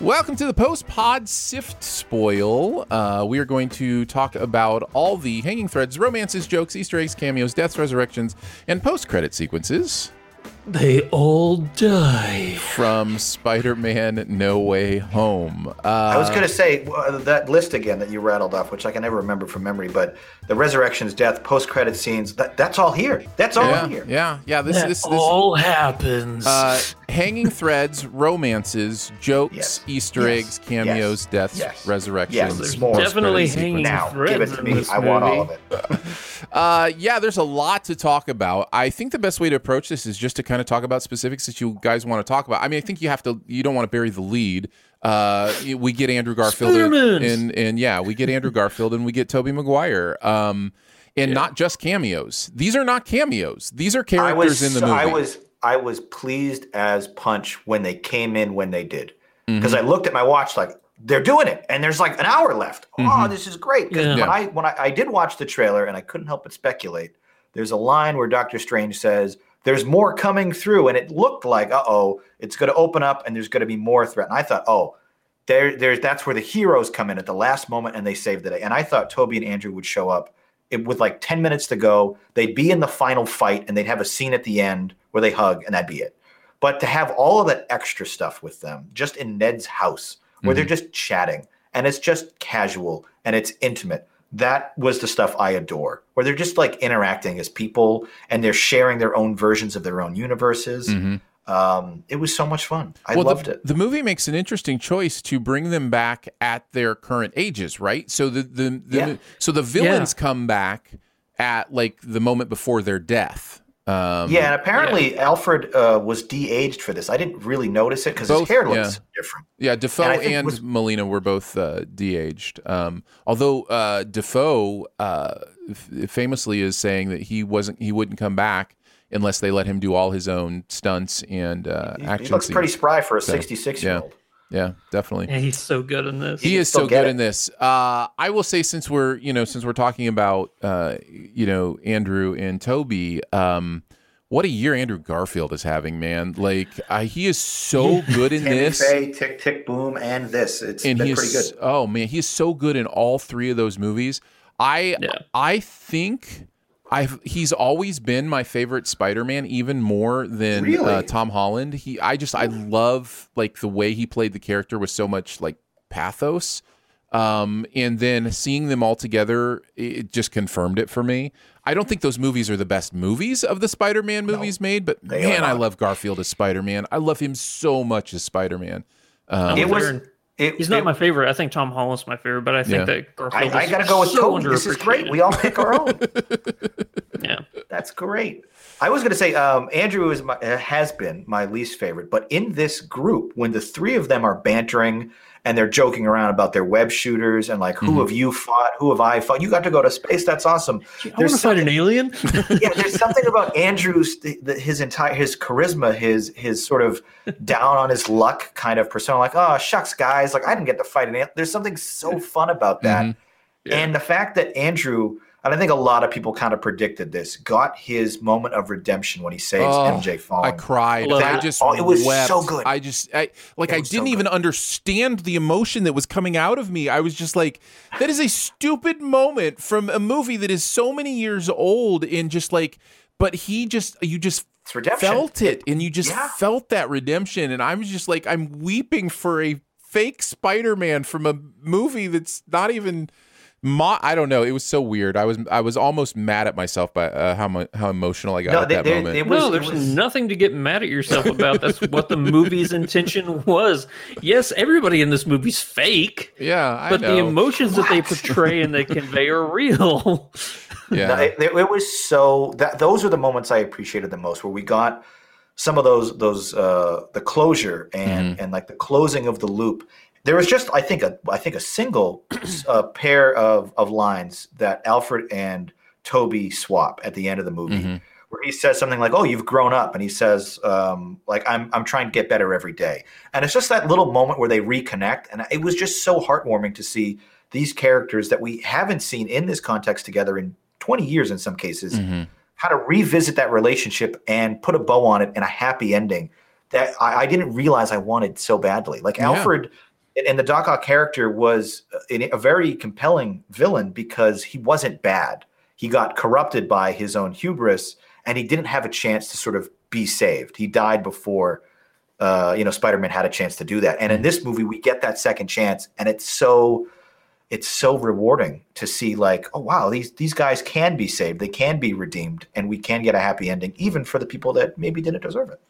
Welcome to the post pod sift spoil. Uh, we are going to talk about all the hanging threads, romances, jokes, Easter eggs, cameos, deaths, resurrections, and post credit sequences They all die. from Spider Man No Way Home. Uh, I was going to say uh, that list again that you rattled off, which I can never remember from memory, but the resurrections, death, post-credit scenes, that, that's all here. That's all yeah, here. yeah, yeah. This, That this, this, all happens. uh, hanging threads, romances, jokes, Yes. Easter Yes. eggs, cameos, Yes. deaths, Yes. resurrections. Yes, there's more. Definitely hanging sequences. Now, give it threads to in me. this I want all of it. Uh, yeah, there's a lot to talk about. I think the best way to approach this is just to kind of talk about specifics that you guys want to talk about. I mean, I think you have to. You don't want to bury the lead. Uh, we get Andrew Garfield and, and and yeah, we get Andrew Garfield and we get Tobey Maguire. Um, and not just cameos. These are not cameos. These are I characters was, in the movie. I was, I was pleased as punch when they came in when they did, Mm-hmm. because I looked at my watch like they're doing it, and there's like an hour left. Oh, Mm-hmm. this is great. Because Yeah. when I when I, I did watch the trailer, and I couldn't help but speculate. There's a line where Doctor Strange says, "There's more coming through," and it looked like, uh oh, it's going to open up, and there's going to be more threat. And I thought, oh. There, there's that's where the heroes come in at the last moment and they save the day. And I thought Toby and Andrew would show up it, with like 10 minutes to go. They'd be in the final fight and they'd have a scene at the end where they hug and that'd be it. But to have all of that extra stuff with them just in Ned's house where they're just chatting and it's just casual and it's intimate. That was the stuff I adore, where they're just like interacting as people and they're sharing their own versions of their own universes. Um, it was so much fun. I Mm-hmm. well, loved the, it. the movie makes an interesting choice to bring them back at their current ages, right? So the the, the Yeah. so the villains come back at like the moment before their death. Um, yeah, and apparently Alfred uh, was de-aged for this. I didn't really notice it because his hair looks yeah. different. Yeah, Dafoe And and, was- Molina were both uh, de-aged. Um, although uh, Dafoe uh, f- famously is saying that he wasn't, he wouldn't come back unless they let him do all his own stunts and uh, He, action he looks scenes. pretty spry for a 66 year old. Yeah, definitely. Yeah, he's so good in this. He can is so good it. in this. Uh, I will say, since we're you know since we're talking about uh, you know Andrew and Toby, um, what a year Andrew Garfield is having, man! Like uh, he is so good in Tammy this. Faye, Tick Tick Boom, and this. It's and been pretty is good. oh man he is so good in all three of those movies i Yeah. i think I've he's always been my favorite Spider-Man, even more than uh, Tom Holland. He, I just, I love like the way he played the character with so much like pathos. Um, and then seeing them all together, it just confirmed it for me. I don't think those movies are the best movies of the Spider-Man movies made, but man, I love Garfield as Spider-Man. I love him so much as Spider-Man. Um, it was there. It- He's not it- my favorite. I think Tom Holland's my favorite, but I think Yeah. that I, Garfield. I is gotta go with so Toby. This is great. We all pick our own. yeah. That's great. I was going to say um, Andrew is my, uh, has been my least favorite, but in this group, when the three of them are bantering and they're joking around about their web shooters and like, who Mm-hmm. have you fought? Who have I fought? You got to go to space. That's awesome. I want There's to fight an alien. yeah, there's something about Andrew's the, the, his entire his charisma, his his sort of down on his luck kind of persona. Like, oh shucks, guys, like I didn't get to fight an. al-" There's something so fun about that, Mhm. and the fact that Andrew, and I think a lot of people kind of predicted this, got his moment of redemption when he saves Oh, MJ Fong. I cried. Love I it. just Oh, it was wept. so good. I just I like It I didn't even understand the emotion that was coming out of me. I was just like that is a stupid moment from a movie that is so many years old and just like but he just you just It's redemption. felt it and you just Yeah. felt that redemption and i was just like I'm weeping for a fake Spider-Man from a movie that's not even Mo- I don't know. It was so weird. I was I was almost mad at myself by uh, how mu- how emotional I got No, at they- that they- moment. it was- no, it there's was- nothing to get mad at yourself about. That's what the movie's intention was. Yes, everybody in this movie's fake, yeah, I but know. the emotions that they portray and they convey are real. yeah. No, it, it was so that those are the moments I appreciated the most, where we got some of those those uh, the closure and Mm-hmm. and like the closing of the loop. There was just I think a I think a single uh, pair of of lines that Alfred and Toby swap at the end of the movie. Mm-hmm. Where he says something like, "Oh, you've grown up," and he says, um, "Like I'm, I'm trying to get better every day." And it's just that little moment where they reconnect, and it was just so heartwarming to see these characters that we haven't seen in this context together in 20 years in some cases Mm-hmm. How to revisit that relationship and put a bow on it and a happy ending that I, I didn't realize I wanted so badly. Like Yeah. Alfred and- the Doc Ock character was a, a very compelling villain because he wasn't bad. He got corrupted by his own hubris and he didn't have a chance to sort of be saved. He died before uh, you know Spider-Man had a chance to do that. And in this movie, we get that second chance, and it's so it's so rewarding to see like, oh wow, these these guys can be saved, they can be redeemed, and we can get a happy ending, even for the people that maybe didn't deserve it.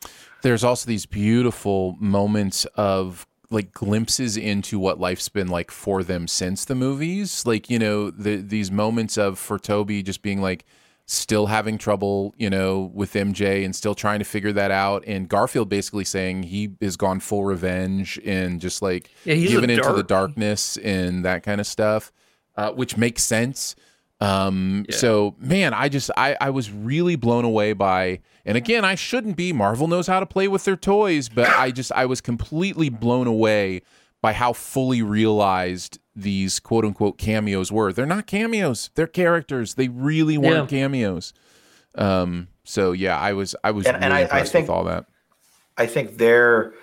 There's also these beautiful moments of like glimpses into what life's been like for them since the movies. Like, you know, the, these moments of for Toby just being like still having trouble, you know, with MJ and still trying to figure that out. And Garfield basically saying he has gone full revenge and just like Yeah, giving into the darkness and that kind of stuff, uh, which makes sense. Um, so man, I just I I was really blown away by and again, I shouldn't be. Marvel knows how to play with their toys, but I just I was completely blown away by how fully realized these quote unquote cameos were. They're not cameos, they're characters. They really weren't cameos. Um, so yeah, I was I was And- really and I- I think- with all that. I think their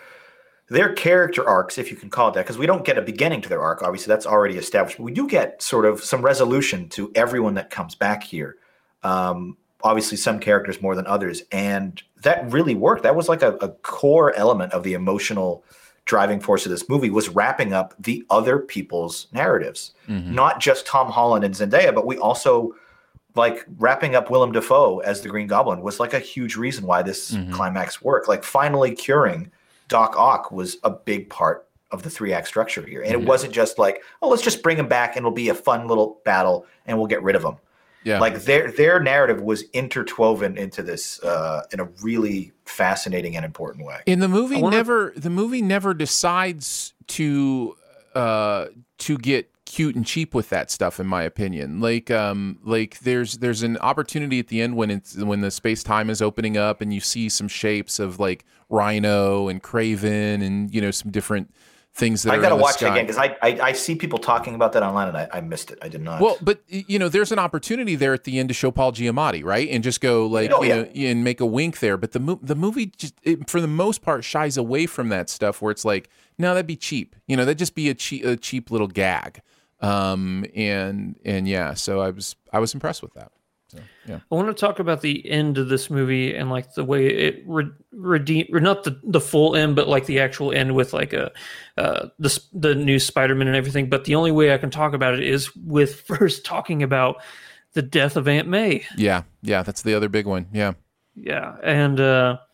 their character arcs, if you can call it that, because we don't get a beginning to their arc. Obviously, that's already established. But we do get sort of some resolution to everyone that comes back here. Um, obviously, some characters more than others, and that really worked. That was like a, a core element of the emotional driving force of this movie was wrapping up the other people's narratives, mm-hmm. not just Tom Holland and Zendaya, but we also like wrapping up Willem Dafoe as the Green Goblin was like a huge reason why this mm-hmm. climax worked. Like finally curing Doc Ock was a big part of the three act structure here. And it wasn't just like, oh, let's just bring him back and it'll be a fun little battle and we'll get rid of him. Yeah. Like their their narrative was interwoven into this uh, in a really fascinating and important way. And the movie wanna- never the movie never decides to uh to get cute and cheap with that stuff in my opinion. Like um like there's there's an opportunity at the end when it's when the space time is opening up and you see some shapes of like Rhino and Kraven and you know some different things that I got to watch sky. again because I, I I see people talking about that online and I, I missed it. I did not. Well, but you know, there's an opportunity there at the end to show Paul Giamatti, right, and just go like, Oh, you yeah. know, and make a wink there. But the mo- the movie just, it, for the most part, shies away from that stuff where it's like, no, that'd be cheap. You know, that'd just be a cheap a cheap little gag. Um, and and yeah, so I was I was impressed with that. So yeah, I want to talk about the end of this movie and like the way it re- redeem or not the, the full end, but like the actual end with like a uh, the the new Spider-Man and everything. But the only way I can talk about it is with first talking about the death of Aunt May. yeah, yeah. That's the other big one. Yeah, Yeah, and uh, I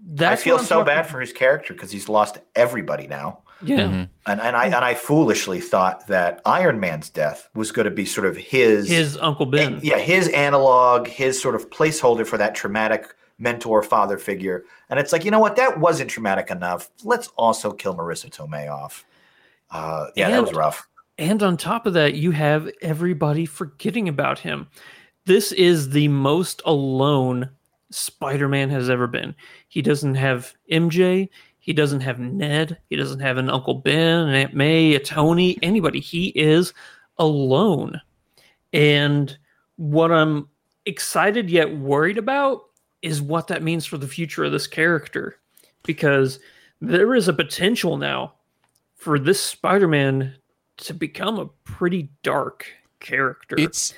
that's feel I'm so talking- bad for his character because he's lost everybody now. Yeah. Mm-hmm. And and I and I foolishly thought that Iron Man's death was going to be sort of his His Uncle Ben. yeah, his analog, his sort of placeholder for that traumatic mentor father figure. And it's like, you know what? That wasn't traumatic enough. Let's also kill Marisa Tomei off. Uh, yeah, that was rough. And on top of that, you have everybody forgetting about him. This is the most alone Spider Man has ever been. He doesn't have MJ. He doesn't have Ned. He doesn't have an Uncle Ben, an Aunt May, a Tony, anybody. He is alone. And what I'm excited yet worried about is what that means for the future of this character. Because there is a potential now for this Spider Man to become a pretty dark character. It's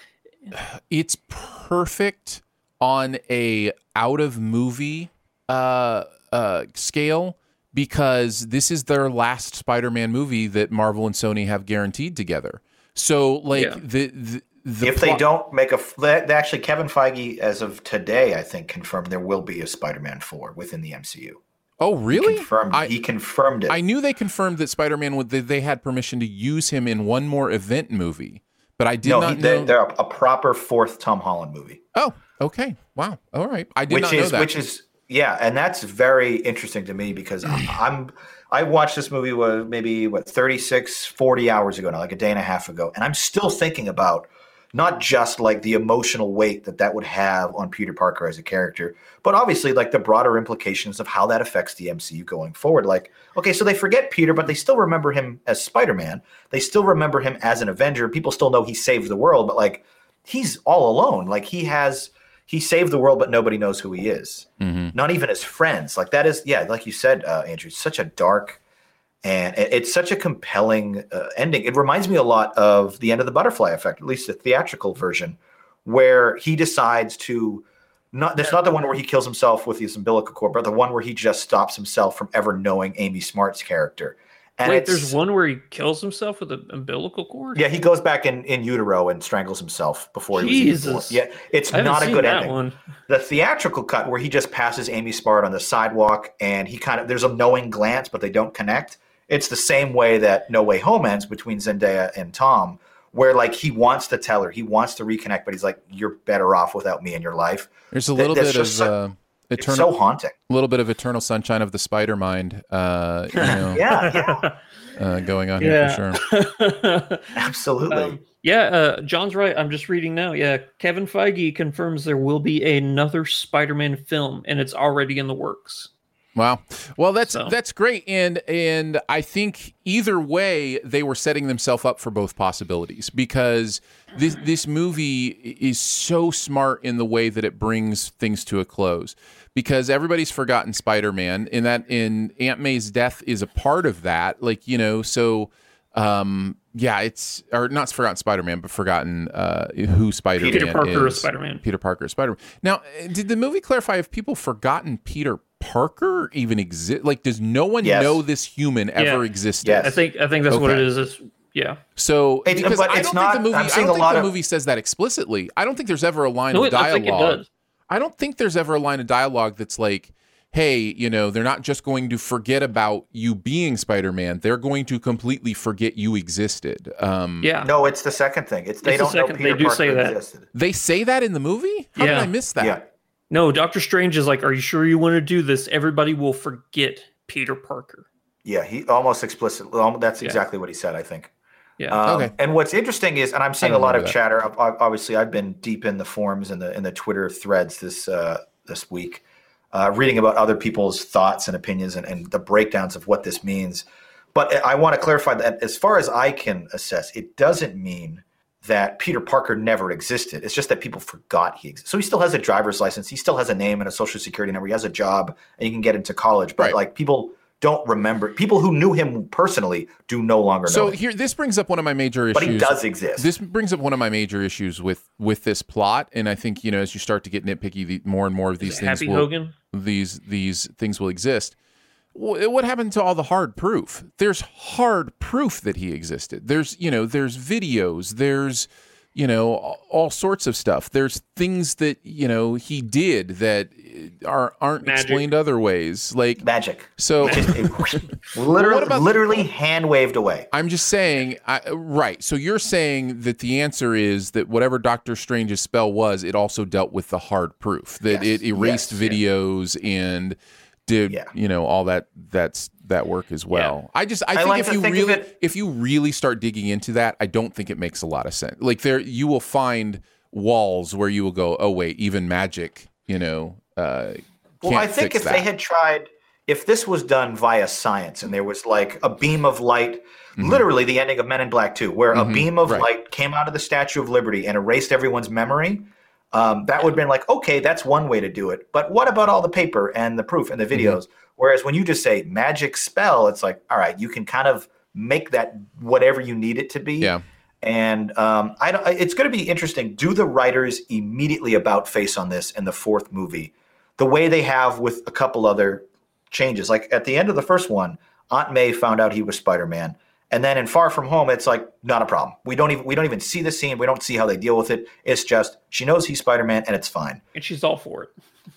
it's perfect on a out of movie uh uh scale because this is their last Spider-Man movie that Marvel and Sony have guaranteed together. So like Yeah. the, the the if they plot- don't make a they- they actually, Kevin Feige, as of today, I think confirmed there will be a Spider-Man four within the MCU. Oh really? Confirmed. I, he confirmed it. I knew they confirmed that Spider-Man would they, they had permission to use him in one more event movie, but I did no, not he, know. they, they're a, a proper fourth Tom Holland movie. oh, okay. Wow. All right. I did which not is know that. which is yeah and that's very interesting to me because I- i'm i watched this movie was maybe what 36 40 hours ago now like a day and a half ago and i'm still thinking about not just like the emotional weight that that would have on peter parker as a character but obviously like the broader implications of how that affects the mcu going forward. Like okay so they forget peter but they still remember him as spider-man. They still remember him as an avenger. People still know he saved the world but like he's all alone. Like he has he saved the world, but nobody knows who he is. Mhm. Not even his friends. Like that is, yeah, like you said, uh, Andrew, such a dark and it- it's such a compelling uh, ending. It reminds me a lot of the end of the Butterfly Effect, at least the theatrical version, where he decides to not. That's not the one where he kills himself with his umbilical cord, but the one where he just stops himself from ever knowing Amy Smart's character. And Wait, there's one where he kills himself with an umbilical cord? Yeah, he goes back in, in utero and strangles himself before he was even born. Yeah, it's I haven't not a seen good that ending. one. The theatrical cut where he just passes Amy Smart on the sidewalk and he kind of there's a knowing glance, but they don't connect. It's the same way that No Way Home ends between Zendaya and Tom, where like he wants to tell her, he wants to reconnect, but he's like, "You're better off without me in your life." There's a little that's bit of just so- uh, uh, It's so haunting. A little bit of eternal sunshine of the spider mind, uh, you know, Yeah, yeah, uh, going on here for sure. absolutely. Um, yeah, uh, John's right. I'm just reading now. Yeah, Kevin Feige confirms there will be another Spider-Man film, and it's already in the works. Wow. Well, that's So- that's great, and and I think either way they were setting themselves up for both possibilities because this this movie is so smart in the way that it brings things to a close. Because everybody's forgotten Spider Man, and that in Aunt May's death is a part of that. Like you know, so um, yeah, it's or not forgotten Spider Man, but forgotten uh, who Spider Man Peter Parker is. is Spider-Man. Peter Parker is Spider Man. Now, did the movie clarify if people forgotten Peter Parker even exist? Like, does no one Yes. know this human ever Yeah. existed? Yes. I think I think that's what Okay. is. It's, yeah. So, It's- because but I don't not- think the movie, I'm seeing don't a think lot the of- movie says that explicitly. I don't think there's ever a line No, of it, I dialogue. Think it does. I don't think there's ever a line of dialogue that's like, hey, you know, they're not just going to forget about you being Spider Man, they're going to completely forget you existed. Um, Yeah. No, it's the second thing. It's they It's don't know second- Peter they do Parker say that. existed. They say that in the movie? How did I miss that? Yeah. No, Doctor Strange is like, "Are you sure you want to do this? Everybody will forget Peter Parker." Yeah, he almost explicitly. That's Yeah. exactly what he said. I think. Yeah. Um, Okay. And what's interesting is, and I'm seeing a lot of that. chatter. ob- ob- Obviously, I've been deep in the forums and the in the Twitter threads this uh, this week, uh, reading about other people's thoughts and opinions and, and the breakdowns of what this means. But I want to clarify that, as far as I can assess, it doesn't mean that Peter Parker never existed. It's just that people forgot he existed. So he still has a driver's license. He still has a name and a social security number. He has a job, and he can get into college. But Right. like people don't remember. People who knew him personally do no longer know. So here, this brings up one of my major issues. but he does exist. This brings up one of my major issues with with this plot, and I think you know as you start to get nitpicky, the, more and more of these Is it things Happy will, Hogan. these these things will exist. What happened to all the hard proof? There's hard proof that he existed. There's you know there's videos. There's you know all, all sorts of stuff. There's things that you know he did that are aren't Magic. explained other ways. Like Magic. so, literally, What about- literally hand waved away. I'm just saying, I, right. So you're saying that the answer is that whatever Doctor Strange's spell was, it also dealt with the hard proof that Yes, it erased yes, yes. videos and did Yeah. you know all that that's that work as well. I just I, I think like if you think really if you really start digging into that, I don't think it makes a lot of sense. Like there, you will find walls where you will go, oh wait, even magic, you know. Uh, Well, I think if they had tried, if this was done via science and there was like a beam of light, literally the ending of Men in Black 2, where a beam of Mm-hmm. right. light came out of the Statue of Liberty and erased everyone's memory, um, that would have been like, okay, that's one way to do it. But what about all the paper and the proof and the Mm-hmm. videos? Whereas when you just say magic spell, it's like, all right, you can kind of make that whatever you need it to be. Yeah. And um, I don't, it's going to be interesting. Do the writers immediately about face on this in the fourth movie, the way they have with a couple other changes? Like at the end of the first one, Aunt May found out he was Spider Man, and then in Far From Home, it's like not a problem. We don't even we don't even see the scene. We don't see how they deal with it. It's just she knows he's Spider Man, and it's fine. and she's all for it.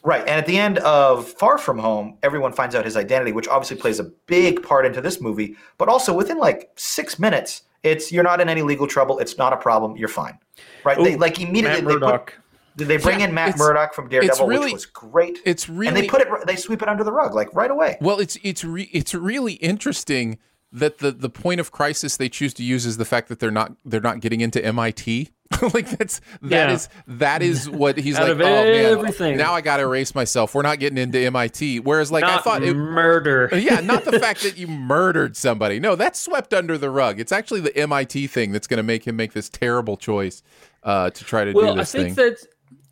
Right. And at the end of Far From Home, everyone finds out his identity, which obviously plays a big part into this movie. But also within like six minutes, it's you're not in any legal trouble. It's not a problem. You're fine. Right. they like immediately Matt they, put, they bring Yeah, in Matt Murdock from Daredevil, really- which was great. it's really and they put it they sweep it under the rug like right away. Well, it's it's re- it's really interesting that the the point of crisis they choose to use is the fact that they're not they're not getting into MIT. like that's that Yeah. is that is what he's like. oh man, everything. now I got to erase myself. We're not getting into MIT. Whereas like I thought. It, murder. yeah, not the fact that you murdered somebody. No, that's swept under the rug. It's actually the MIT thing that's going to make him make this terrible choice uh, to try to well, do I think thing.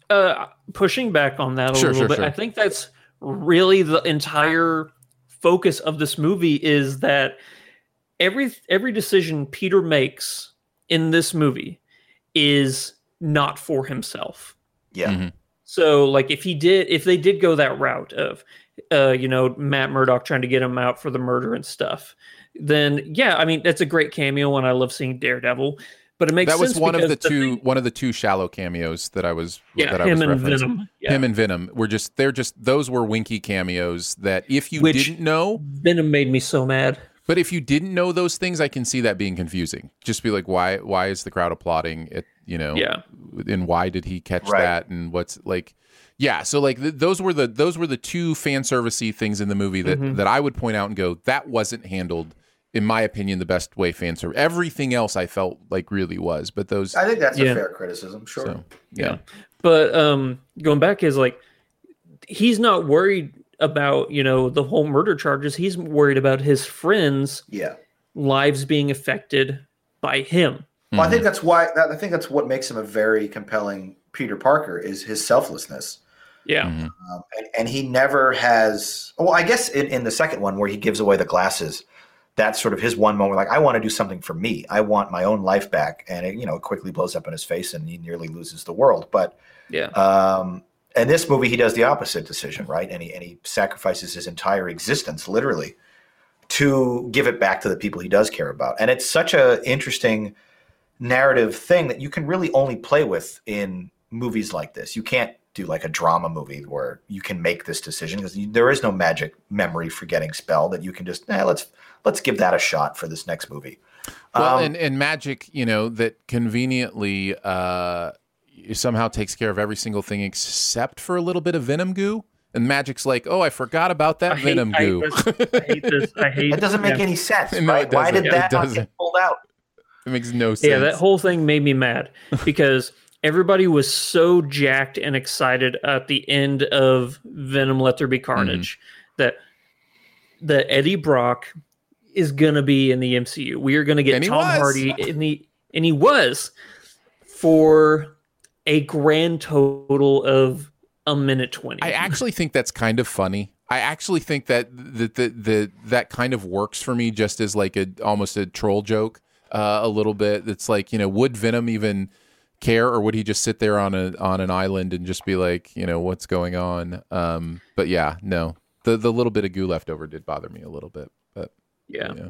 that uh, pushing back on that a Sure, little sure, bit, sure. I think that's really the entire focus of this movie is that every every decision Peter makes in this movie is not for himself. Yeah. Mhm. So, like, if he did, if they did go that route of, uh, you know, Matt Murdock trying to get him out for the murder and stuff, then yeah, I mean, that's a great cameo, and I love seeing Daredevil. But it makes that was one of because the two thing- one of the two shallow cameos that I was yeah, that I him was and. Venom. Yeah. Him and Venom were just they're just those were winky cameos that if you Which- didn't know, Venom made me so mad. But if you didn't know those things, I can see that being confusing. Just be like, why why is the crowd applauding it? You know, Yeah. and why did he catch Right. that? And what's like, yeah. So like th- those were the those were the two fan servicey things in the movie that Mm-hmm. that I would point out and go that wasn't handled. In my opinion, the best way fan service. Everything else I felt like really was, but those. I think that's Yeah. a fair criticism. Sure. so yeah. But um, going back is like, he's not worried about you know the whole murder charges. He's worried about his friends' yeah. lives being affected by him. Well, I think that's why. That, I think that's what makes him a very compelling Peter Parker is his selflessness, Yeah, um, and, and he never has. Well, I guess in, in the second one where he gives away the glasses, that's sort of his one moment. Like, I want to do something for me. I want my own life back, and it, you know, it quickly blows up in his face, and he nearly loses the world. But yeah. um, in this movie, he does the opposite decision, right? And he and he sacrifices his entire existence, literally, to give it back to the people he does care about. And it's such a interesting narrative thing that you can really only play with in movies like this. You can't do like a drama movie where you can make this decision because there is no magic memory forgetting spell that you can just eh, let's let's give that a shot for this next movie. Well, Um, and, and magic, you know, that conveniently uh, somehow takes care of every single thing except for a little bit of venom goo. And magic's like, oh, I forgot about that I venom I, goo. hate this, I hate this. I hate. It. That doesn't make yeah. any sense, No, right? Why did It that not get pulled out? it makes no sense. Yeah, that whole thing made me mad because everybody was so jacked and excited at the end of Venom Let There Be Carnage Mm-hmm. that that Eddie Brock is gonna be in the MCU. We are gonna get Tom was. Hardy in the and he was for a grand total of a minute twenty. I actually think that's kind of funny. I actually think that that that that, that kind of works for me just as like a almost a troll joke uh, a little bit. It's like you know, would Venom even care, or would he just sit there on a on an island and just be like, you know, what's going on? Um, but yeah, no, the the little bit of goo left over did bother me a little bit, but yeah. yeah.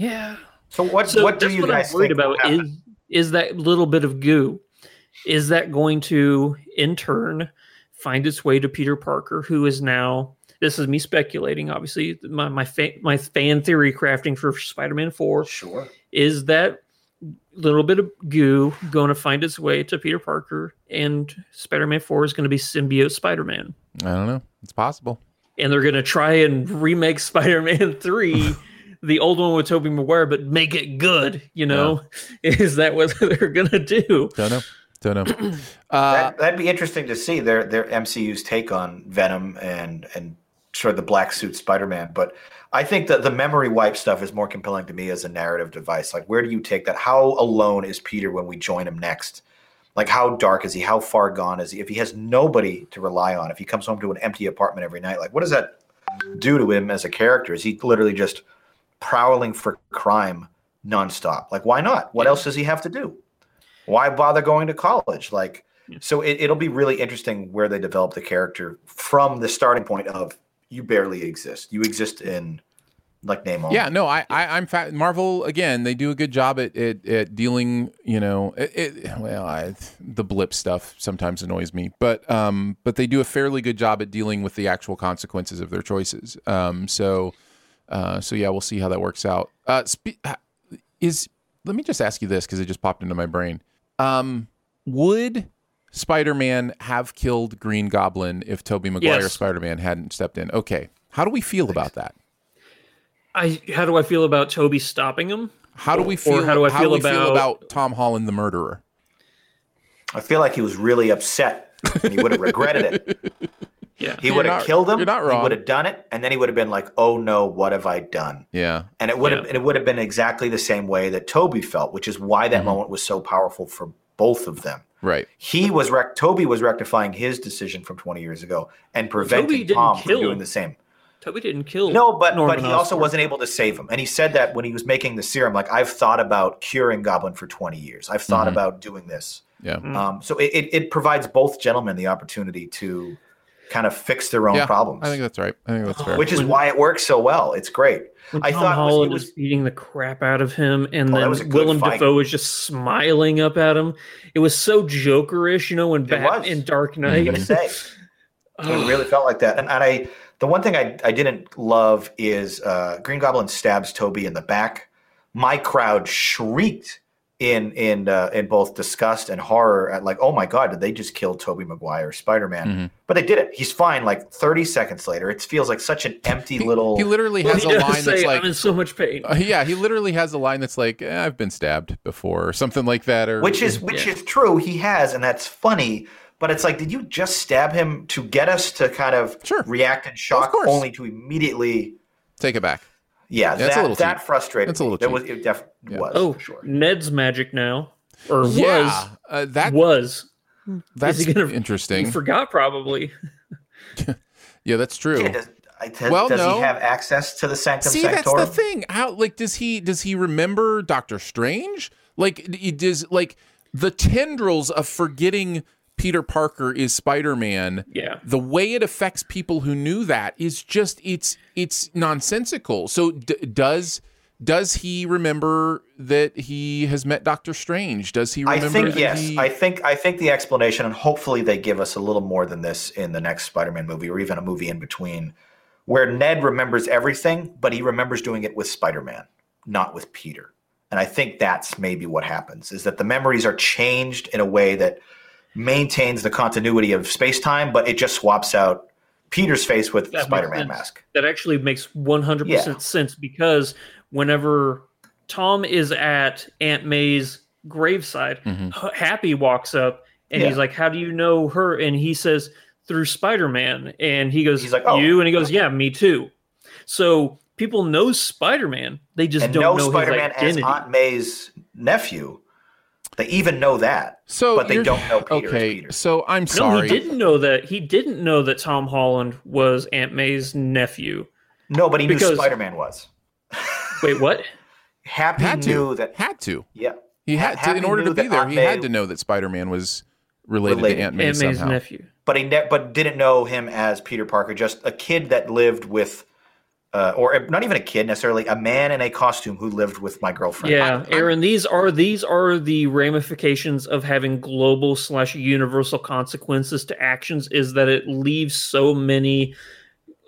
yeah. So what So what do you what guys I'm worried think about is is that little bit of goo. Is that going to in turn find its way to Peter Parker, who is now this is me speculating, obviously. My my fa- my fan theory crafting for Spider-Man 4 Sure. is that little bit of goo going to find its way to Peter Parker and Spider-Man 4 is going to be symbiote Spider-Man. I don't know. It's possible. And they're going to try and remake Spider-Man 3 the old one with Tobey Maguire but make it good, you know? Is that what they're going to do? Don't know. Don't know. Uh, That, that'd be interesting to see their their MCU's take on Venom and and sort of the black suit Spider-Man. But I think that the memory wipe stuff is more compelling to me as a narrative device. Like, where do you take that? How alone is Peter when we join him next? Like, how dark is he? How far gone is he? If he has nobody to rely on, if he comes home to an empty apartment every night, like, what does that do to him as a character? Is he literally just prowling for crime nonstop? Like, why not? What else does he have to do? Why bother going to college? Like, so it, it'll be really interesting where they develop the character from the starting point of you barely exist. You exist in like name only. Yeah, no, I, I I'm fa- Marvel again. They do a good job at at, at dealing. You know, it, it well, I, the blip stuff sometimes annoys me, but um, but they do a fairly good job at dealing with the actual consequences of their choices. Um, so, uh, so yeah, we'll see how that works out. Uh, spe- is let me just ask you this because it just popped into my brain. Um, would Spider-Man have killed Green Goblin if Tobey Maguire Yes. Spider-Man hadn't stepped in? Okay, how do we feel about that? I how do I feel about Toby stopping him? How do we Or feel? how do I feel we feel about- about Tom Holland, the murderer? I feel like he was really upset. And he would have regretted it. Yeah. He would have killed him. you're not wrong. He would have done it, and then he would have been like, "Oh no, what have I done?" Yeah, And it would have Yeah. it would have been exactly the same way that Toby felt, which is why Mm-hmm. that moment was so powerful for both of them. right. He was rec- Toby was rectifying his decision from 20 years ago and preventing didn't Tom from doing the same. Toby didn't kill him. No, but Norman but he also wasn't able to save him. And he said that when he was making the serum, like I've thought about curing Goblin for 20 years. I've thought Mm-hmm. about doing this. Yeah, Mm. Um, so it, it, it provides both gentlemen the opportunity to kind of fix their own yeah. problems, I think that's right. I think that's fair. which is why it works so well. It's great. When I Tom thought it was- Holland was- beating the crap out of him, and Oh, then was Willem fight. Dafoe was just smiling up at him. It was so Jokerish, you know, when Bat in Dark I'm Knight. gonna say it really felt like that. And, and I, the one thing I, I didn't love is uh, Green Goblin stabs Toby in the back. My crowd shrieked in in uh, in both disgust and horror at like, oh my god, did they just kill Tobey Maguire, Spider Man? Mm-hmm. But they did it. He's fine. Like 30 seconds later, it feels like such an empty little. he literally Well, has he a line say, that's like, "I'm in so much pain." uh, yeah, he literally has a line that's like, eh, "I've been stabbed before" or something like that, or which is which Yeah. is true. He has, and that's funny. But it's like, did you just stab him to get us to kind of Sure. react in shock, course. only to immediately take it back. Yeah, That's a that little that cheap. frustrated That's a me. little That was it definitely Yeah. was Oh, sure. Ned's magic now, or Yeah, uh, that was was. that's he gonna- interesting. He forgot probably. yeah, that's true. Yeah, does, I- does Well, does no. he have access to the Sanctum See, that's Sanctorum? the thing. How like does he does he remember Doctor Strange? Like he does like the tendrils of forgetting Peter Parker is Spider-Man. Yeah. The way it affects people who knew that is just it's it's nonsensical. So d- does does he remember that he has met Doctor Strange? Does he I think that yes. he- I think I think the explanation, and hopefully they give us a little more than this in the next Spider-Man movie, or even a movie in between, where Ned remembers everything, but he remembers doing it with Spider-Man, not with Peter. And I think that's maybe what happens: is that the memories are changed in a way that maintains the continuity of space-time, but it just swaps out Peter's face with That Spider-Man mask. That actually makes 100% Yeah. sense because whenever Tom is at Aunt May's graveside, mm-hmm. H- Happy walks up and Yeah. he's like, How do you know her? And he says, Through Spider Man. And he goes, He's like, "Oh." You? And he goes, Yeah, me too. So people know Spider Man. They just And don't know know Spider-Man his as. Aunt May's nephew. They even know that. so but they don't know Peter as Okay, Peter. so I'm sorry. no, sorry. he didn't know that. He didn't know that Tom Holland was Aunt May's nephew. No, but he knew Spider-Man was. Wait, what? Happy had knew to that. had to. Yeah, He Ha- had to in order to be there. Aunt He May- had to know that Spider-Man was related, Related. to Aunt May Aunt May's somehow. nephew. but he ne- but didn't know him as Peter Parker, just a kid that lived with, uh, or not even a kid necessarily, a man in a costume who lived with my girlfriend. Yeah, Aaron, these are these are the ramifications of having global slash universal consequences to actions. Is that it leaves so many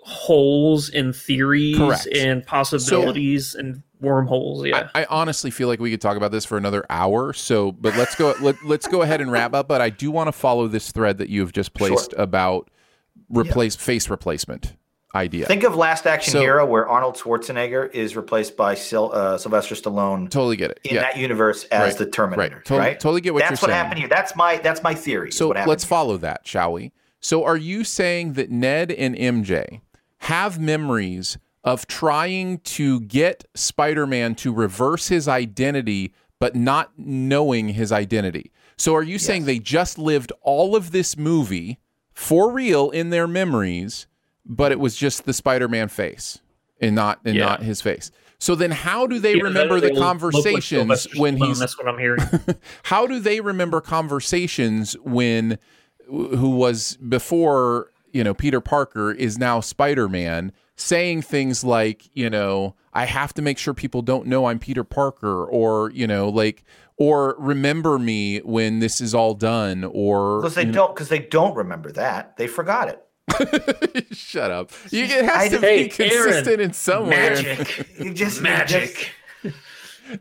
holes in theories Correct. and possibilities and wormholes. Yeah, I, I honestly feel like we could talk about this for another hour. So, but let's go. Let, let's go ahead and wrap up. But I do want to follow this thread that you have just placed about replace face replacement idea. Think of Last Action So- Hero, where Arnold Schwarzenegger is replaced by Sil- uh, Sylvester Stallone totally get it. in yeah. that universe as Right. the Terminator. Right. Totally- right? totally get what That's you're what saying. happened here. That's my that's my theory. So what let's here. follow that, shall we? So, are you saying that Ned and MJ have memories of trying to get Spider Man to reverse his identity, but not knowing his identity? So, are you saying they just lived all of this movie for real in their memories, but it was just the Spider Man face and not and Yeah. not his face? So then, how do they Either that or remember they the look like conversations when he's That's what I'm hearing. how do they remember conversations when who was before you know Peter Parker is now Spider Man saying things like you know I have to make sure people don't know I'm Peter Parker or you know like or remember me when this is all done or Because they don't because they don't remember that. They forgot it. shut up you, it has I- to Hey, be consistent Aaron, in some way Magic, You just magic.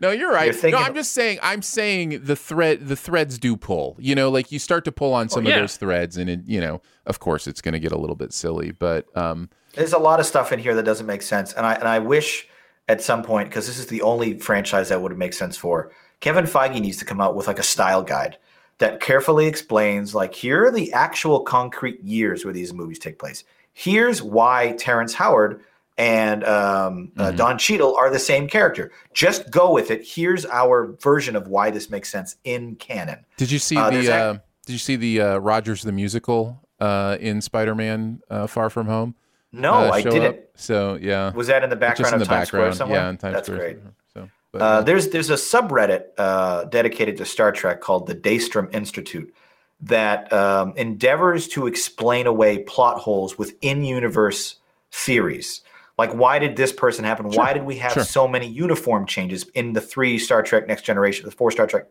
No, you're right. You're no, I'm just saying. I'm saying the thread, the threads do pull. You know, like you start to pull on some yeah. of those threads, and it, you know, of course, it's going to get a little bit silly. But um, There's a lot of stuff in here that doesn't make sense, and I and I wish at some point because this is the only franchise that would make sense for. Kevin Feige needs to come out with like a style guide that carefully explains like here are the actual concrete years where these movies take place. Here's why Terrence Howard and um, uh, Don Cheadle are the same character. Just go with it. Here's our version of why this makes sense in canon. did you see Uh, the? Uh, did you see the uh, Rogers the musical uh, in Spider-Man: uh, Far From Home? No, uh, I didn't. up? So yeah, Was that in the background just in of the background. somewhere? Yeah, in Times That's Square. great. But, Uh, there's there's a subreddit uh, dedicated to Star Trek called the Daystrom Institute that um, endeavors to explain away plot holes within universe theories. Like, why did this person happen? Why did we have Sure. so many uniform changes in the three Star Trek Next Generation, the four Star Trek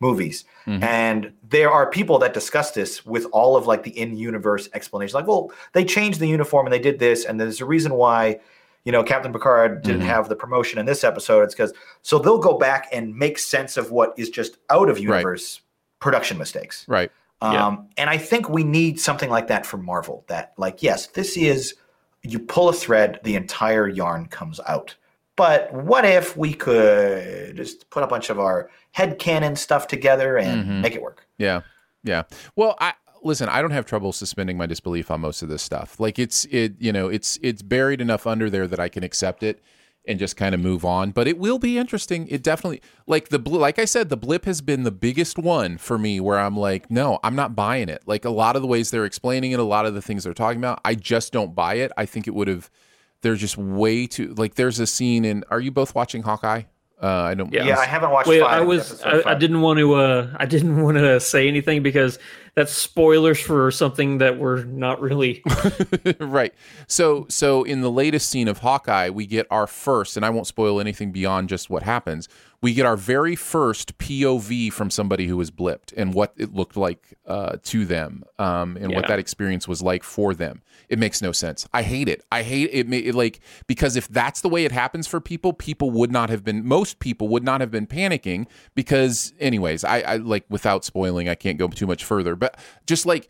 movies? Mm-hmm. And there are people that discuss this with all of like the in-universe explanations. Like, well, they changed the uniform and they did this, and there's a reason why you know, Captain Picard didn't Mm-hmm. have the promotion in this episode. It's because so they'll go back and make sense of what is just out of universe production mistakes. right. Um, Yeah. And I think we need something like that from Marvel. That like, yes, this is you pull a thread, the entire yarn comes out. But what if we could just put a bunch of our head headcanon stuff together and Mm-hmm. make it work? Yeah. Yeah. Well, I listen, I don't have trouble suspending my disbelief on most of this stuff. Like it's it, you know, it's it's buried enough under there that I can accept it. and just kind of move on. But it will be interesting. It definitely like the bl- like I said, the blip has been the biggest one for me where I'm like, no, I'm not buying it. Like a lot of the ways they're explaining it, a lot of the things they're talking about, I just don't buy it. I think it would have. There's just way too like. There's a scene in. Are you both watching Hawkeye? Uh, I don't. Yeah. Yeah, I haven't watched. Wait, five, I was I, I didn't want to uh I didn't want to say anything because that's spoilers for something that we're not really right. So so in the latest scene of Hawkeye, we get our first, and I won't spoil anything beyond just what happens. We get our very first POV from somebody who was blipped and what it looked like uh, to them, um, and what that experience was like for them. It makes no sense. I hate it. I hate it, it. Like because if that's the way it happens for people, people would not have been. Most people would not have been panicking because, anyways, I, I like without spoiling, I can't go too much further, but just like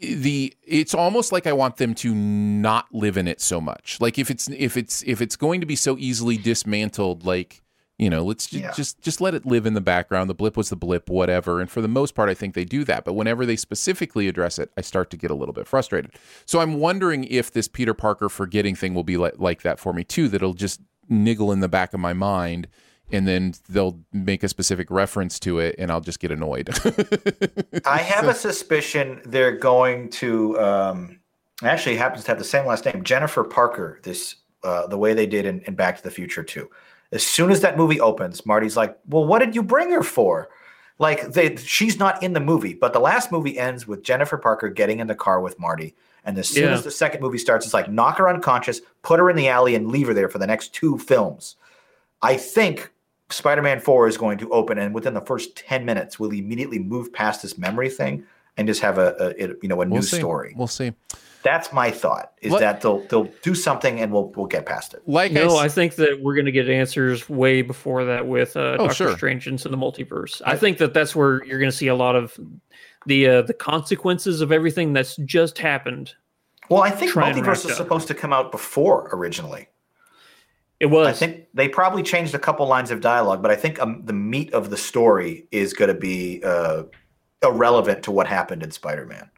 the it's almost like I want them to not live in it so much. Like if it's if it's if it's going to be so easily dismantled, like you know, let's ju- Yeah. just just let it live in the background. The blip was the blip, whatever. And for the most part, I think they do that. But whenever they specifically address it, I start to get a little bit frustrated. So I'm wondering if this Peter Parker forgetting thing will be like like that for me too. That'll just niggle in the back of my mind. And then they'll make a specific reference to it, and I'll just get annoyed. I have a suspicion they're going to. Um, actually, happens to have the same last name, Jennifer Parker. This uh, the way they did in, in Back to the Future too. As soon as that movie opens, Marty's like, "Well, what did you bring her for?" Like they, she's not in the movie, but the last movie ends with Jennifer Parker getting in the car with Marty, and as soon Yeah. as the second movie starts, it's like knock her unconscious, put her in the alley, and leave her there for the next two films. I think Spider-Man 4 is going to open, and within the first 10 minutes, we'll immediately move past this memory thing and just have a, a you know a new we'll see. story. We'll see. That's my thought. Is Let- that they'll they'll do something and we'll we'll get past it. Like No, s- I think that we're going to get answers way before that with uh, Oh, Doctor sure. Strange into the multiverse. I think that that's where you're going to see a lot of the uh, the consequences of everything that's just happened. Well, I think Try and multiverse is up. supposed to come out before originally. It was. I think they probably changed a couple lines of dialogue, but I think um, the meat of the story is going to be uh, irrelevant to what happened in Spider-Man.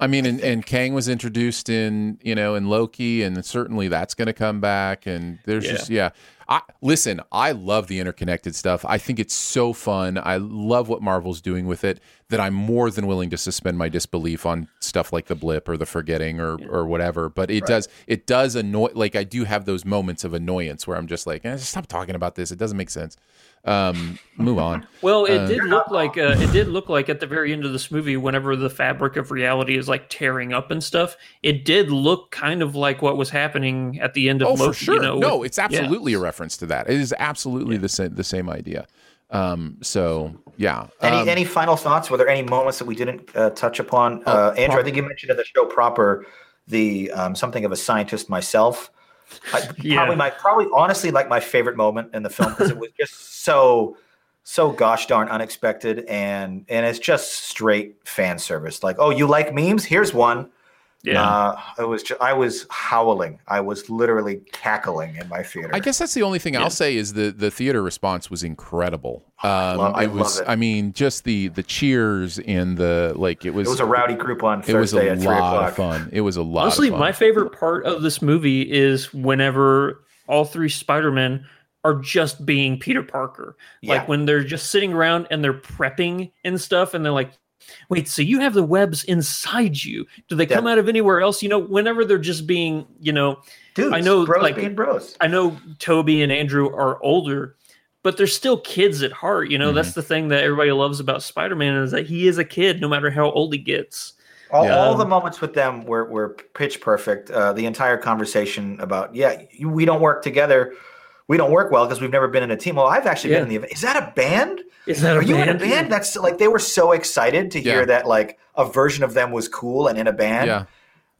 I mean, and, and Kang was introduced in you know in Loki, and certainly that's going to come back. And there's Yeah. just yeah. I listen. I love the interconnected stuff. I think it's so fun. I love what Marvel's doing with it. That I'm more than willing to suspend my disbelief on stuff like the blip or the forgetting or or whatever. But it does it does annoy. Like I do have those moments of annoyance where I'm just like, eh, stop talking about this. It doesn't make sense. Um, move on. Well, it Uh, did look like uh, it did look like at the very end of this movie, whenever the fabric of reality is like tearing up and stuff, it did look kind of like what was happening at the end of Oh, Loki. for sure. You know, no, with- it's yeah. absolutely a reference to that. It is absolutely the same the same idea. Um, so yeah. Any Um, any final thoughts? Were there any moments that we didn't uh, touch upon? uh, Andrew, I think you mentioned in the show proper the um, something of a scientist myself. I, Yeah. Probably my probably honestly like my favorite moment in the film because it was just so so gosh darn unexpected and and it's just straight fan service. Like, oh, you like memes? Here's one. Yeah. Uh, it was ju- I was howling. I was literally cackling in my theater. I guess that's the only thing I'll say is the the theater response was incredible. Um, love- I it was. love it. I mean, just the the cheers and the like. It was. it was a rowdy group on It was Thursday a at three lot o'clock. of fun. It was a lot. Honestly, of fun. my favorite part of this movie is whenever all three Spider-Men are just being Peter Parker. Yeah. Like when they're just sitting around and they're prepping and stuff, and they're like, wait, so you have the webs inside you. Do they come out of anywhere else? You know, whenever they're just being, you know, Dudes, I know, bros like- being bros. I know Tobey and Andrew are older, but they're still kids at heart. You know, that's Mm-hmm. the thing that everybody loves about Spider-Man is that he is a kid no matter how old he gets. All, Yeah. all the moments with them were, were pitch perfect. Uh, the entire conversation about, yeah, you, we don't work together. We don't work well because we've never been in a team. Well, I've actually Yeah. been in the event. Is that a band? Is that a Are you in a band? band? That's like they were so excited to hear Yeah. that like a version of them was cool and in a band. yeah.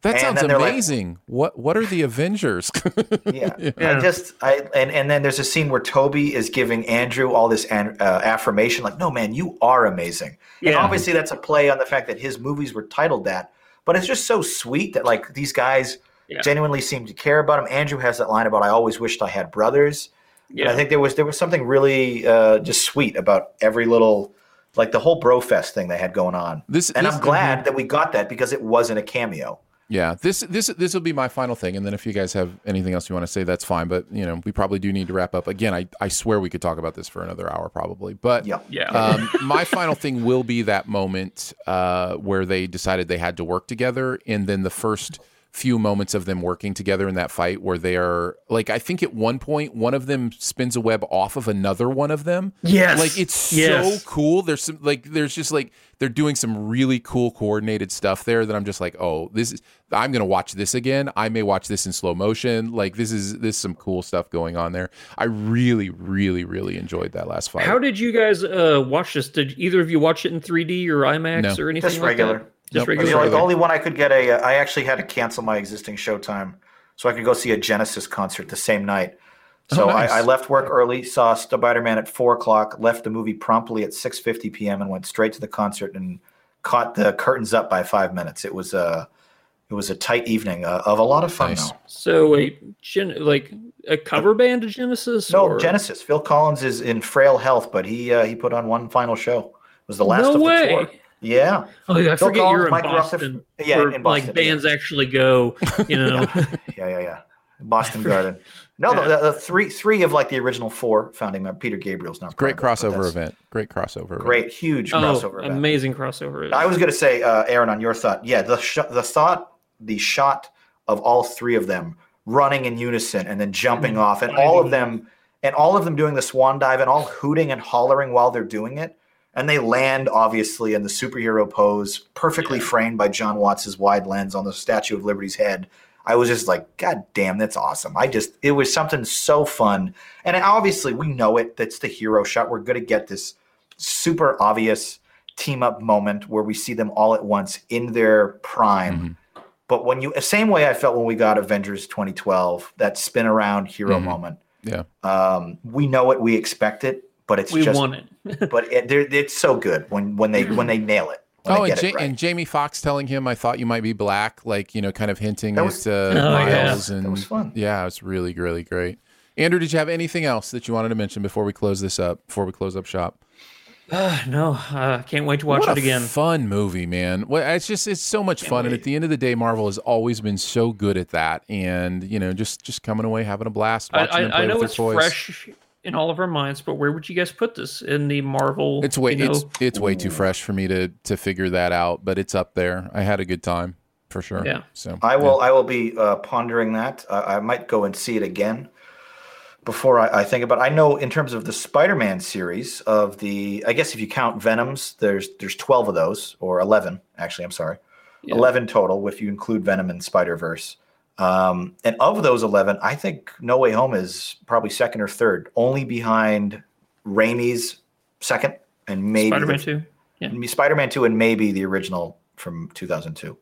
That And sounds then they're like- amazing. what What are the Avengers? Yeah. I just I and and then there's a scene where Tobey is giving Andrew all this an, uh, affirmation, like, "No, man, you are amazing." And Yeah. obviously, that's a play on the fact that his movies were titled that. But it's just so sweet that like these guys Yeah. genuinely seem to care about him. Andrew has that line about, "I always wished I had brothers." And Yeah. I think there was there was something really uh, just sweet about every little. Like the whole bro fest thing they had going on, This- and this- I'm glad that we got that because it wasn't a cameo. Yeah, this this this will be my final thing, and then if you guys have anything else you want to say, that's fine. But you know, we probably do need to wrap up. Again, I I swear we could talk about this for another hour probably. But Yeah. Yeah. um, my final thing will be that moment uh, where they decided they had to work together, and then the first few moments of them working together in that fight where they are like I think at one point one of them spins a web off of another one of them. Yes. Like it's Yes. so cool. There's some like there's just like they're doing some really cool coordinated stuff there that I'm just like, "Oh, this is I'm going to watch this again. I may watch this in slow motion. Like this is this is some cool stuff going on there. I really really really enjoyed that last fight. How did you guys uh, watch this? Did either of you watch it in 3D or IMAX No. or anything Just like regular. that? Just Nope. The regular. only, the only one I could get a, uh, I actually had to cancel my existing Showtime, so I could go see a Genesis concert the same night. So Oh, nice. I, I left work early, saw Spider Man at four o'clock, left the movie promptly at six fifty p.m. and went straight to the concert and caught the curtains up by five minutes. It was a, it was a tight evening uh, of a lot of fun. Nice. So wait, Gen- like a cover band of Genesis? No, or- Genesis. Phil Collins is in frail health, but he uh, he put on one final show. It was the last No of way. the tour. Yeah, Oh, yeah, I Phil forget Collins, you're in Mike Russell- Boston. yeah, where, in Boston, Like bands yeah. actually go, you know. yeah, yeah, yeah. Boston Garden. No, the, the, the three three of like the original four founding member. Peter Gabriel's not Great part it, crossover event. Great crossover. event. Great, huge oh, crossover event. amazing crossover. I was going to say, uh, Aaron, on your thought, yeah, the sh- the thought, the shot of all three of them running in unison and then jumping off, and all of them, and all of them doing the swan dive, and all hooting and hollering while they're doing it, and they land obviously in the superhero pose, perfectly framed by Jon Watts's wide lens on the Statue of Liberty's head. I was just like, God damn, that's awesome. I just, it was something so fun. And obviously, we know it. That's the hero shot. We're going to get this super obvious team up moment where we see them all at once in their prime. But when you, same way I felt when we got Avengers 2012, that spin around hero moment. Yeah. Um, we know it, we expect it, but it's we just, won it. but it, it's so good when when they when they nail it. Oh, and, get it right. and Jamie Foxx telling him, "I thought you might be black," like you know, kind of hinting That was- at uh, Oh, yeah. Miles, and That was fun. Yeah, it was really, really great. Andrew, did you have anything else that you wanted to mention before we close this up? Before we close up shop? no, uh, can't wait to watch what it a again. fun movie, man. Well, it's just it's so much fun, and at the end of the day, Marvel has always been so good at that. And you know, just just coming away having a blast I, watching them play I know with it's their toys. fresh in all of our minds, but where would you guys put this in the Marvel? It's way you know, it's it's way too fresh for me to to figure that out, but it's up there. I had a good time for sure. Yeah. So I will I will be uh, pondering that. Uh, I might go and see it again before I, I think about. I know in terms of the Spider-Man series of the, I guess if you count Venoms, there's there's twelve of those or eleven actually. I'm sorry, Yeah. eleven total if you include Venom and Spider Verse. Um, and of those eleven, I think No Way Home is probably second or third, only behind Raimi's second and maybe Spider-Man Two. Yeah, Spider-Man two, and maybe the original from 2002.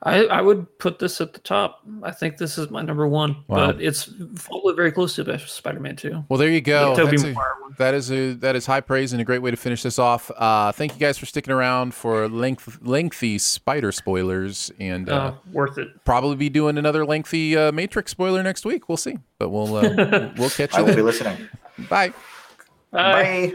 I, I would put this at the top. I think this is my number one, Wow. but it's followed very closely by Spider-Man Two. Well, there you go. The Tobey That's a, that is a that is high praise and a great way to finish this off. Uh, thank you guys for sticking around for length lengthy spider spoilers, and uh, Uh, worth it. probably be doing another lengthy uh, Matrix spoiler next week. We'll see, but we'll uh, we'll catch you. I you will be listening. Bye. Bye. Bye.